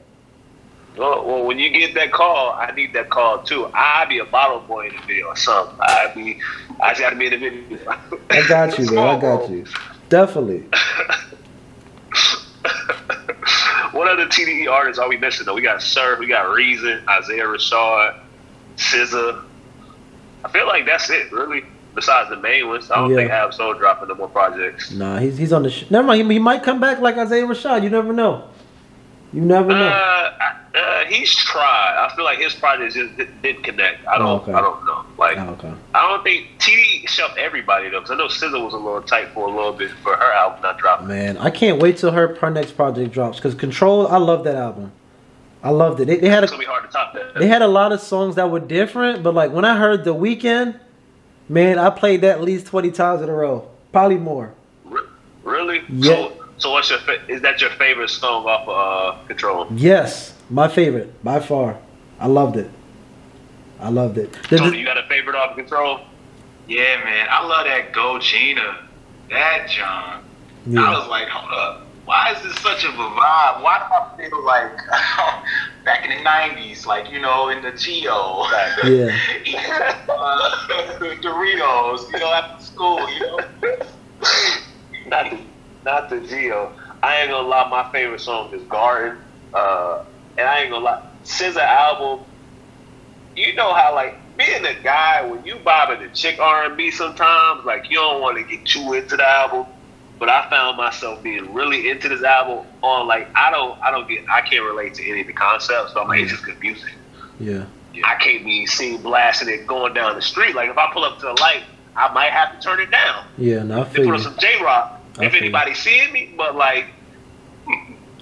Well, well, when you get that call, I need that call too. I be a bottle boy in the video or something. I be, I just got to be in the video. I got you, man. I got you. Definitely. what other TDE artists are we missing? Though we got Sir, we got Reason, Isaiah Rashad, SZA. I feel like that's it, really. Besides the main ones, I don't Yeah. think Ab-Soul dropping no more projects. Nah, he's he's on the. Sh- Never mind. He, he might come back like Isaiah Rashad. You never know. You never Uh, know. I- uh, he's tried. I feel like his projects just didn't, didn't connect. I don't. Oh, okay. I don't know. Like, Oh, okay. I don't think TD shoved everybody though, because I know SZA was a little tight for a little bit for her album not dropping. Man, I can't wait till her her next project drops. Cause Control, I love that album. I loved it. They, they had It's a gonna be hard to top that. they had a lot of songs that were different, but like when I heard The Weekend, man, I played that at least twenty times in a row, probably more. Re- Really? Yeah. So, so what's your fa- is that your favorite song off of uh, Control? Yes, my favorite by far. I loved it. I loved it. The- Tony, the- you got a favorite off of Control? Yeah, man. I love that Go Gina. That John. I was like, hold up. Why is this such of a vibe? Why do I feel like back in the 90s, like, you know, in the Geo? Yeah. Eating, uh, Doritos, you know, after school, you know? not the not the Geo. I ain't gonna lie, my favorite song is Garden. Uh, and I ain't gonna lie, Since the album. You know how like being a guy when you bobbing the chick R and B sometimes, like you don't want to get too into the album. But I found myself being really into this album on like I don't I don't get I can't relate to any of the concepts. So I'm like it's just confusing. yeah. I can't be seen blasting it going down the street. Like if I pull up to the light, I might have to turn it down. Yeah. No, I They feel put on some Jay Rock. If anybody seeing me, but like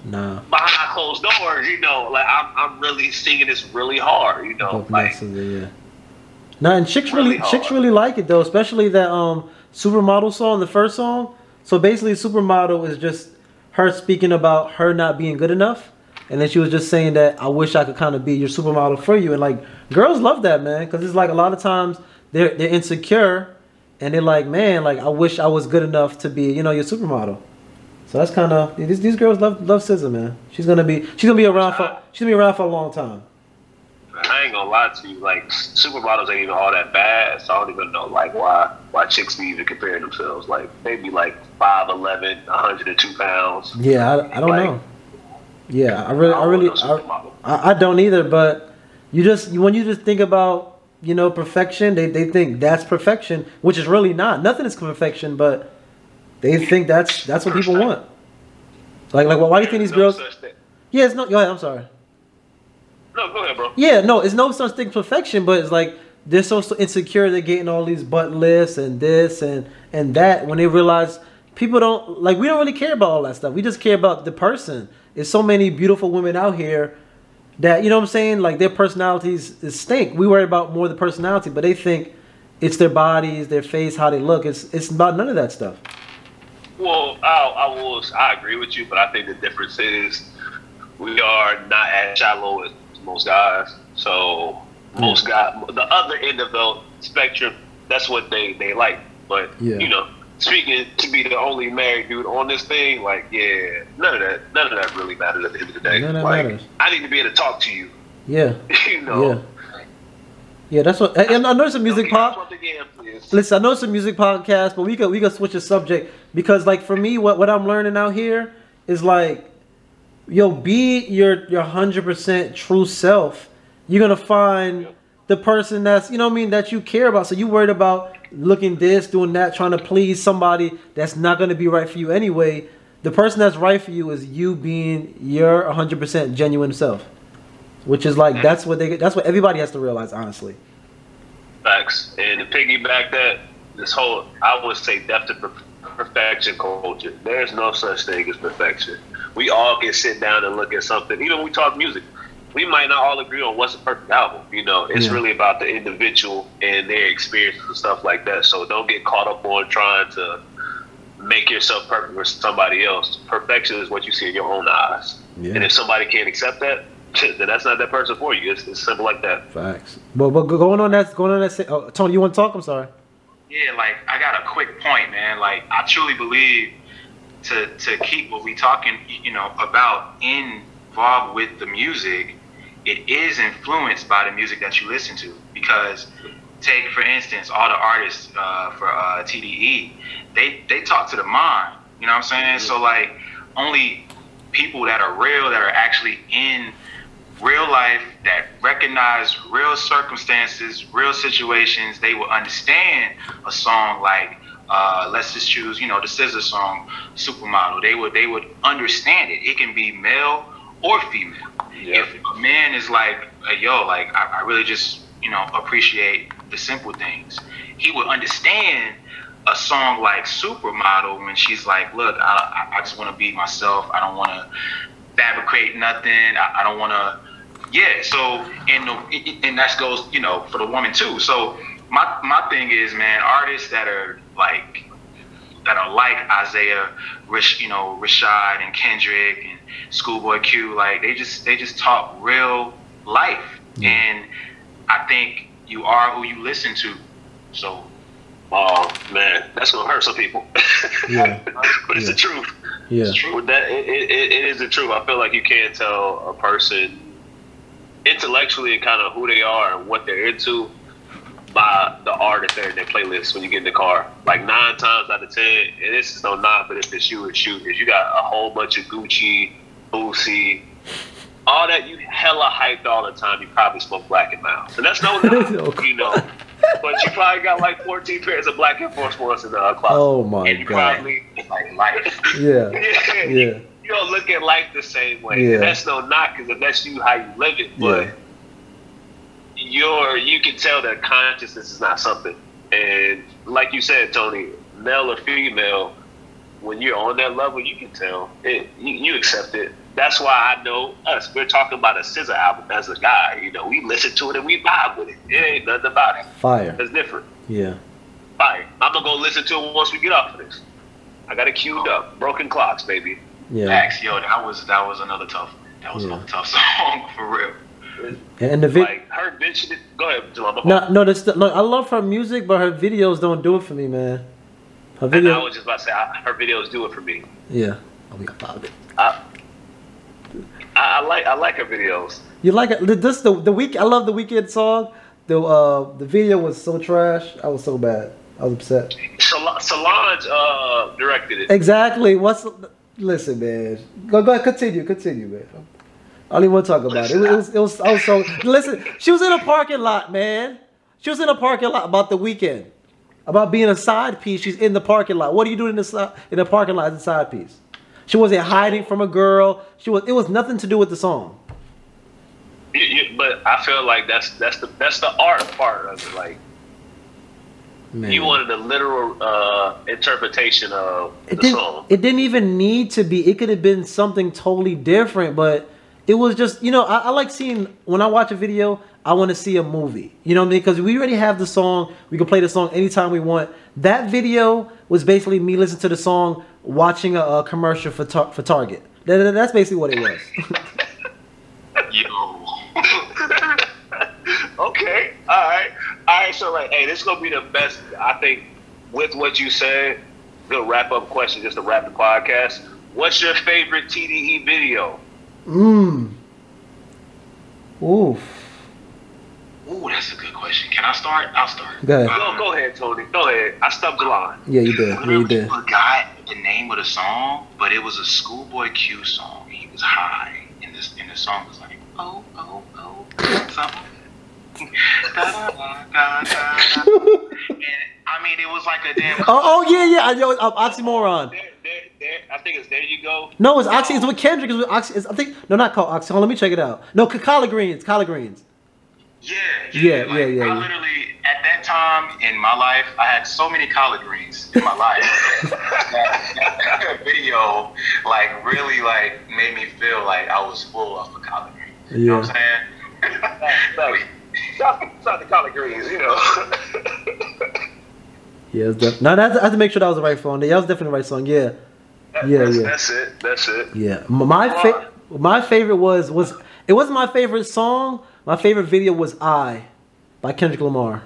Nah. behind closed doors, you know, like I'm I'm really singing this really hard, you know, like yeah. No, and chicks really, Really chicks really like it though, especially that um supermodel song, the first song. So basically, supermodel is just her speaking about her not being good enough, and then she was just saying that I wish I could kind of be your supermodel for you, and like girls love that man, because it's like a lot of times they're they're insecure, and they're like, man, like I wish I was good enough to be you know your supermodel. So that's kind of these these girls love love SZA, man. She's gonna be she's gonna be around for she's gonna be around for a long time. I I ain't gonna lie to you. Like supermodels ain't even all that bad. So I don't even know like why why chicks be even comparing themselves. Like maybe be like 5'11", 102 pounds. Yeah, I, I don't Like- know. Yeah, I really, I don't really, want. I, I don't either. But you just when you just think about you know perfection, they they think that's perfection, which is really not. Nothing is perfection, but they think that's that's what people want. Like like, why do you think these No girls? Yeah, it's not. Go ahead. I'm sorry. No, go ahead, bro. Yeah, no, it's no such thing perfection, but it's like they're so, so insecure they're getting all these butt lifts and this and and that when they realize people don't like we don't really care about all that stuff. We just care about the person. There's so many beautiful women out here that you know what I'm saying, like their personalities is stink. We worry about more the personality, but they think it's their bodies, their face, how they look. It's it's about none of that stuff. Well, I, I will. I agree with you, but I think the difference is we are not as shallow as most guys. So most guys, the other end of the spectrum, that's what they they like. But Yeah. you know, speaking to be the only married dude on this thing, like yeah, none of that, none of that really matters at the end of the day. None of that like matters. I need to be able to talk to you. Yeah, You know. yeah, yeah. That's what. And I know it's a music pop. Once. Listen, I know it's a music podcast, but we could we could switch the subject because like for me, what what I'm learning out here is like, yo, be your your hundred percent true self. You're gonna find the person that's you know what I mean that you care about. So you worried about looking this, doing that, trying to please somebody that's not gonna be right for you anyway. The person that's right for you is you being your 100% genuine self, which is like mm. that's what they that's what everybody has to realize honestly. Facts. And to piggyback that, this whole, I would say, depth of perfection culture. There's no such thing as perfection. We all can sit down and look at something. Even when we talk music, we might not all agree on what's a perfect album. You know, it's Yeah. really about the individual and their experiences and stuff like that. So don't get caught up on trying to make yourself perfect for somebody else. Perfection is what you see in your own eyes. Yeah. And if somebody can't accept that, then that's not that person for you. It's, it's simple like that. Facts. But but going on that going on that. Oh, Tony, you want to talk? I'm sorry. Yeah, like I got a quick point, man. Like I truly believe to to keep what we talking, you know, about involved with the music, it is influenced by the music that you listen to. Because take for instance, all the artists uh, for uh, TDE, they they talk to the mind. You know what I'm saying? So like only people that are real, that are actually in real life that recognize real circumstances, real situations, they will understand a song like uh, let's just choose, you know, the SZA song, Supermodel. They would they would understand it. It can be male or female. Yeah. If a man is like, hey, yo, like I, I really just, you know, appreciate the simple things, he would understand a song like Supermodel when she's like, look, I, I- I just want to be myself. I don't want to fabricate nothing. I, I don't want to. Yeah. So and the, and that goes, you know, for the woman too. So my my thing is, man, artists that are like that are like Isaiah, Rich, you know, Rashad and Kendrick and Schoolboy Q, like they just they just talk real life, and I think you are who you listen to. So Oh man, that's gonna hurt some people. Yeah. but it's Yeah. the truth. Yeah. it's true. That, it, it, it is the truth. I feel like you can't tell a person intellectually and kind of who they are and what they're into by the artist they're in their playlist when you get in the car. Like nine times out of ten, and this is no knock, but if it's you, it's you. If you got a whole bunch of Gucci, Boosie, all that you hella hyped all the time, you probably smoke Black and Milds, and that's no you know. But you probably got like 14 pairs of Black Air Force Ones in the uh, closet. Oh my and you god. probably like life. Yeah. yeah, Yeah. You, don't look at life the same way. Yeah. And that's no knock because that's you how you live it, but Yeah. you're you can tell that consciousness is not something. And like you said, Tony, male or female, when you're on that level, you can tell it. You, you accept it. That's why I know us. We're talking about a SZA album as a guy. You know, we listen to it and we vibe with it. It ain't nothing about it. Fire. It's different. Yeah. Fine. I'm gonna go listen to it once we get off of this. I got it queued up. Broken clocks, baby. Yeah. Facts, yo, that was that was another tough. That was Yeah. another tough song for real. And the video, Like her bitch. Go ahead, Jalama. No, no, that's no. I love her music, but her videos don't do it for me, man. Her And I was just about to say I, her videos do it for me. Yeah. Oh, we got five. I, I, I like I like her videos. You like it? This the the week. I love the weekend song. The uh the video was so trash. I was so bad. I was upset. Sol- Solange uh, directed it. Exactly. What's listen, man? Go go ahead. Continue. Continue, man. I don't even want to talk about it. It was, it was, I was so listen. She was in a parking lot, man. She was in a parking lot about the weekend, about being a side piece. She's in the parking lot. What are you doing in the in the parking lot as a side piece? She wasn't hiding from a girl. She was. It was nothing to do with the song. You, you, but I feel like that's that's the that's the art part of it. Like Man. you wanted a literal uh, interpretation of It the didn't. song. It didn't even need to be. It could have been something totally different, but it was just you know I, I like seeing when I watch a video. I want to see a movie. You know what I mean? Because we already have the song. We can play the song anytime we want. That video was basically me listening to the song, watching a, a commercial for tar- for Target. That, that- that's basically what it was. Yo. okay, all right, So like, hey, this is gonna be the best. I think with what you said, good wrap up question just to wrap the podcast. What's your favorite TDE video? Mmm. Oof. Ooh, that's a good question. Can I start? I'll start. Go ahead. Go, go ahead, Tony. Go ahead. I stubbed the line. Yeah, you did. Yeah, you did. forgot the name of the song, but it was a Schoolboy Q song. He was high, and this and the song was like, oh oh oh, something. I mean, it was like a damn. Oh, oh yeah, yeah. I know. um, oxymoron. There, there, there, I think it's there you go. No, it's Oxy. It's with Kendrick. It's with Oxy. It's, I think no, not called Oxy. Hold on, let me check it out. No, c- collard greens. Collard greens. Yeah, Yeah, like, yeah, yeah, I literally at that time in my life, I had so many collard greens in my life. that, that video like really like made me feel like I was full off of collard greens. You know what I'm saying? Shout shout to collard greens, you know. Yeah, def- no, that's, I have to make sure that was the right song. Yeah, that was definitely the right song. Yeah, Yeah, that's, yeah. That's it. That's it. yeah. My fa- my favorite was was it wasn't my favorite song. My favorite video was "I" by Kendrick Lamar.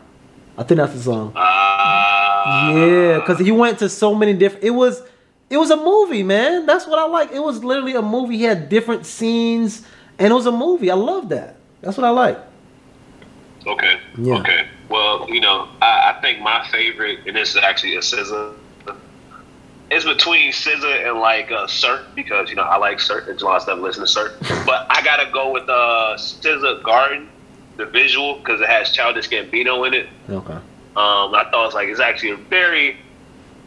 I think that's the song. Uh, Yeah, because he went to so many different. It was, it was a movie, man. That's what I like. It was literally a movie. He had different scenes, and it was a movie. I love that. That's what I like. Okay. Yeah. Okay. Well, you know, I, I think my favorite, and this is actually a SZA. It's between SZA and like uh, Cert because you know I like Sir and July stuff. Listen to Cert, but I gotta go with uh, SZA Garden, the visual because it has Childish Gambino in it. Okay. Um, I thought it was like it's actually a very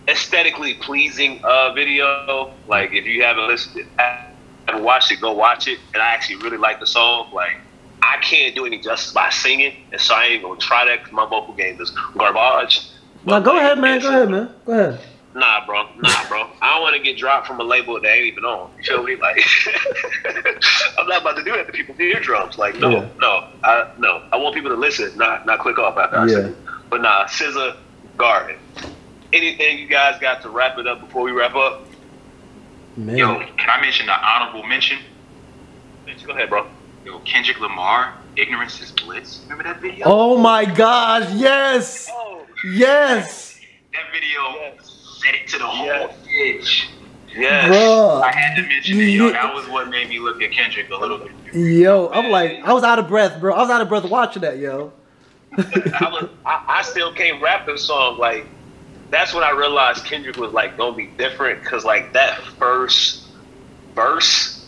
aesthetically pleasing uh, video. Like if you haven't listened, haven't watched it, go watch it. And I actually really like the song. Like I can't do any justice by singing, and so I ain't gonna try that because my vocal game is garbage. Now But, go like, ahead, man. Go ahead, man. Go ahead. Nah, bro. Nah, bro. I don't want to get dropped from a label that ain't even on. You feel me? Like, I'm not about to do that to people's eardrums. Like, no, Yeah. no, I no. I want people to listen, not not click off after I Yeah. say it. But nah, SZA Garden. Anything you guys got to wrap it up before we wrap up? Man. Yo, can I mention the honorable mention? Go ahead, bro. Yo, Kendrick Lamar, Ignorance is Bliss. Remember that video? Oh my gosh! Yes. Oh, Yes. That video Yes. set it to the whole Yes. pitch. yes. Bruh. I had to mention it, yo. That was what made me look at Kendrick a little bit. Yo, I'm like, I was out of breath, bro. I was out of breath watching that, yo. I, was, I, I still can't rap the song. Like that's when I realized Kendrick was like gonna be different because like that first verse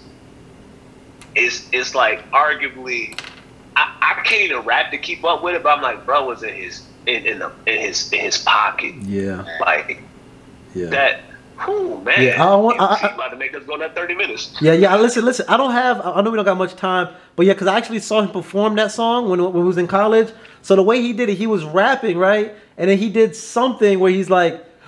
is is like arguably I, I can't even rap to keep up with it, but I'm like, bro was in his in, in the in his in his pocket. Yeah. Like Yeah. that whew, man. Yeah, I want- I- I- about to make us go that thirty minutes. Yeah, yeah. Listen, listen. I don't have. I know we don't got much time, but yeah, because I actually saw him perform that song when, when he was in college. So the way he did it, he was rapping right, and then he did something where he's like,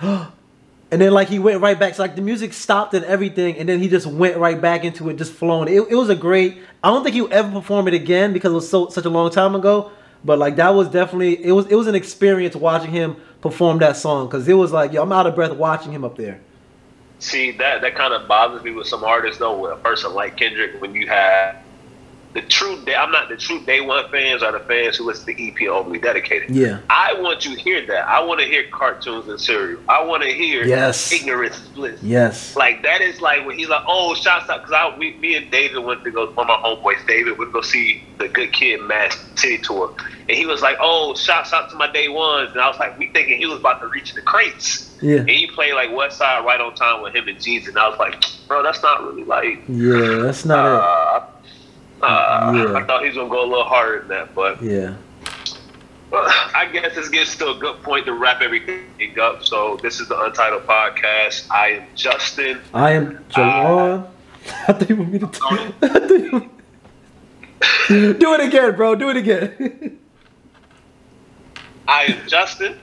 and then like he went right back. So like the music stopped and everything, and then he just went right back into it, just flowing. It, it was a great. I don't think he would ever perform it again because it was so such a long time ago. But like that was definitely it was it was an experience watching him perform that song because it was like yo, I'm out of breath watching him up there. See that that kind of bothers me with some artists though. With a person like Kendrick, when you have the true day. I'm not the true day one fans are the fans who listen to EP overly dedicated. Yeah. I want you to hear that. I want to hear cartoons and cereal. I want to hear Yes. ignorant bliss. Yes. Like that is like when he's like, oh, shots out because I we, me and David went to go one of my homeboys, David went to go see the Good Kid Mass City tour, and he was like, oh, shots out to my day ones, and I was like, we thinking he was about to reach the crates, Yeah. and he played like West Side right on time with him and Jeezy, and I was like, bro, that's not really like. Yeah. That's not Uh, uh, Yeah. I thought he was gonna go a little harder than that, but. Yeah. well, I guess this gets to a good point to wrap everything up. So this is the Untitled Podcast. I am Justin. I am Jawan. I thought you want me to. T- I thought you- Do it again, bro. Do it again. I am Justin.